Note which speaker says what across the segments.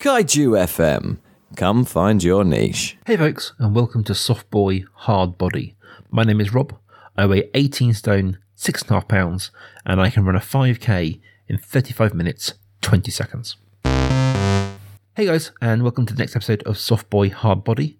Speaker 1: Kaiju FM. Come find your niche.
Speaker 2: Hey folks, and welcome to Soft Boy Hard Body. My name is Rob. I weigh 18 stone, six and a half pounds, and I can run a 5k in 35 minutes, 20 seconds. Hey guys, and welcome to the next episode of Soft Boy Hard Body.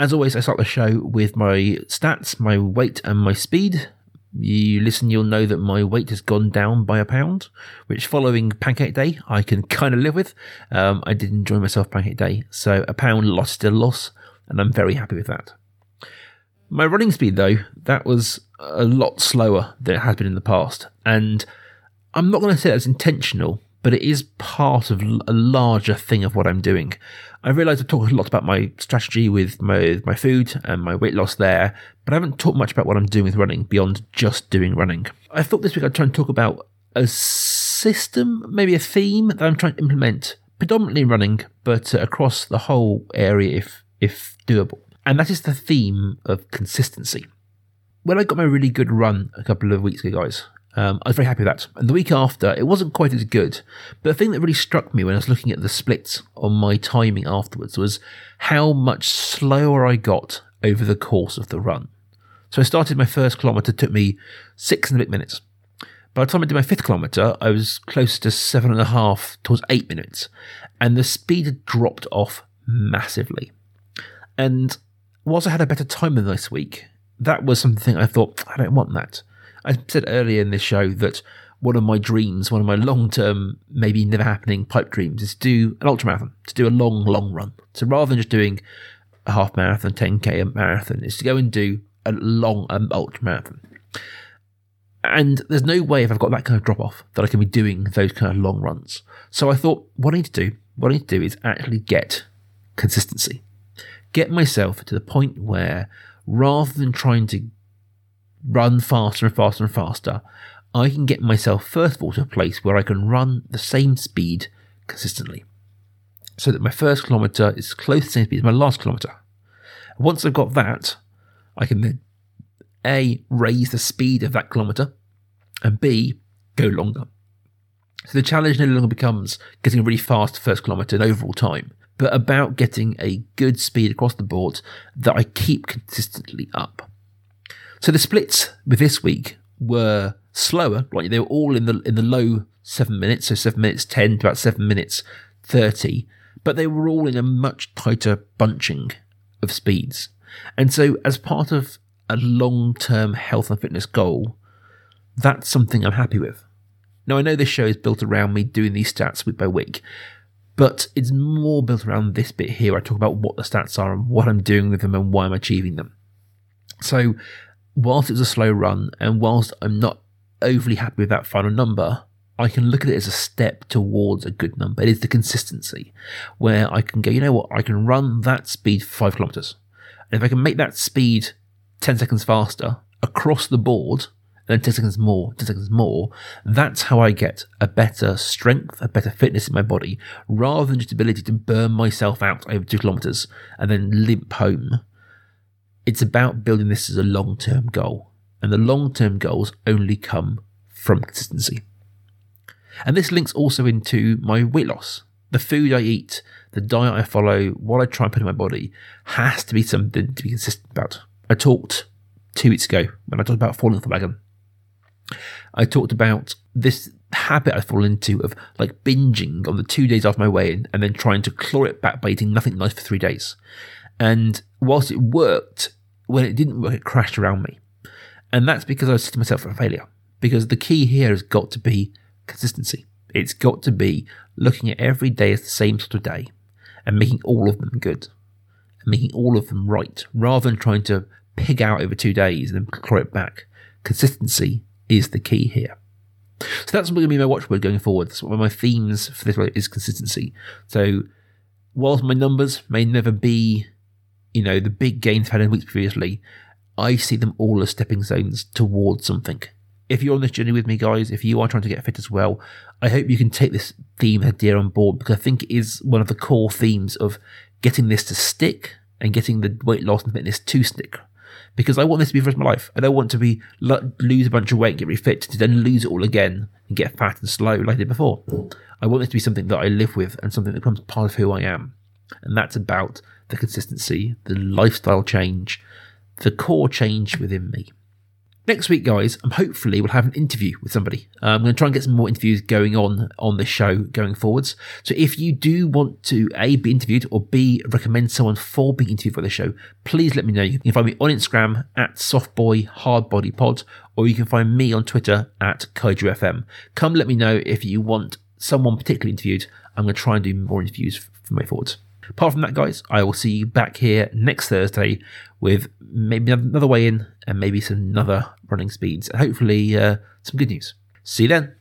Speaker 2: As always, I start the show with my stats, my weight, and my speed. You listen, you'll know that my weight has gone down by a pound, which following Pancake Day, I can kind of live with. Um, I did enjoy myself Pancake Day, so a pound lost is a loss, and I'm very happy with that. My running speed, though, that was a lot slower than it has been in the past, and I'm not going to say that's intentional, but it is part of a larger thing of what I'm doing. I realise I've talked a lot about my strategy with my my food and my weight loss there, but I haven't talked much about what I'm doing with running beyond just doing running. I thought this week I'd try and talk about a system, maybe a theme that I'm trying to implement, predominantly running, but across the whole area if if doable. And that is the theme of consistency. When I got my really good run a couple of weeks ago, guys, um, I was very happy with that. And the week after, it wasn't quite as good. But the thing that really struck me when I was looking at the splits on my timing afterwards was how much slower I got over the course of the run. So I started my first kilometre, took me six and a bit minutes. By the time I did my fifth kilometre, I was close to seven and a half towards eight minutes. And the speed had dropped off massively. And whilst I had a better time than this week, that was something I thought, I don't want that. I said earlier in this show that one of my dreams, one of my long term, maybe never happening pipe dreams is to do an ultramarathon, to do a long, long run. So rather than just doing a half marathon, 10k a marathon, is to go and do a long um, ultramarathon. And there's no way if I've got that kind of drop off that I can be doing those kind of long runs. So I thought, what I need to do, what I need to do is actually get consistency. Get myself to the point where rather than trying to run faster and faster and faster, I can get myself first of all to a place where I can run the same speed consistently. So that my first kilometre is close to the same speed as my last kilometre. Once I've got that, I can then A, raise the speed of that kilometre, and B, go longer. So the challenge no longer becomes getting a really fast first kilometre in overall time, but about getting a good speed across the board that I keep consistently up. So the splits with this week were slower, like they were all in the in the low seven minutes, so seven minutes ten to about seven minutes thirty, but they were all in a much tighter bunching of speeds. And so as part of a long term health and fitness goal, that's something I'm happy with. Now I know this show is built around me doing these stats week by week, but it's more built around this bit here. I talk about what the stats are and what I'm doing with them and why I'm achieving them. So whilst it's a slow run and whilst I'm not overly happy with that final number, I can look at it as a step towards a good number. It is the consistency where I can go, you know what, I can run that speed five kilometers. And if I can make that speed 10 seconds faster across the board, then 10 seconds more, 10 seconds more, that's how I get a better strength, a better fitness in my body, rather than just ability to burn myself out over two kilometers and then limp home it's about building this as a long term goal. And the long term goals only come from consistency. And this links also into my weight loss. The food I eat, the diet I follow, what I try and put in my body has to be something to be consistent about. I talked two weeks ago when I talked about falling off the wagon. I talked about this habit I fall into of like binging on the two days after my weigh in and then trying to claw it back by eating nothing nice for three days. And whilst it worked, when it didn't work, it crashed around me. And that's because I was set myself for a failure. Because the key here has got to be consistency. It's got to be looking at every day as the same sort of day and making all of them good and making all of them right rather than trying to pig out over two days and then claw it back. Consistency is the key here. So that's going to be my watchword going forward. That's one of my themes for this is consistency. So whilst my numbers may never be you know, the big gains had in weeks previously, I see them all as stepping stones towards something. If you're on this journey with me, guys, if you are trying to get fit as well, I hope you can take this theme idea on board because I think it is one of the core themes of getting this to stick and getting the weight loss and fitness to stick. because I want this to be for the rest of my life. I don't want to be lose a bunch of weight, get really fit, to then lose it all again and get fat and slow like I did before. I want this to be something that I live with and something that becomes part of who I am. And that's about the consistency, the lifestyle change, the core change within me. Next week, guys, I'm hopefully we'll have an interview with somebody. Uh, I'm going to try and get some more interviews going on on the show going forwards. So if you do want to A, be interviewed or B, recommend someone for being interviewed for the show, please let me know. You can find me on Instagram at softboyhardbodypod or you can find me on Twitter at KaijuFM. Come let me know if you want someone particularly interviewed. I'm going to try and do more interviews from my forwards. Apart from that, guys, I will see you back here next Thursday with maybe another weigh in and maybe some other running speeds and hopefully uh, some good news. See you then.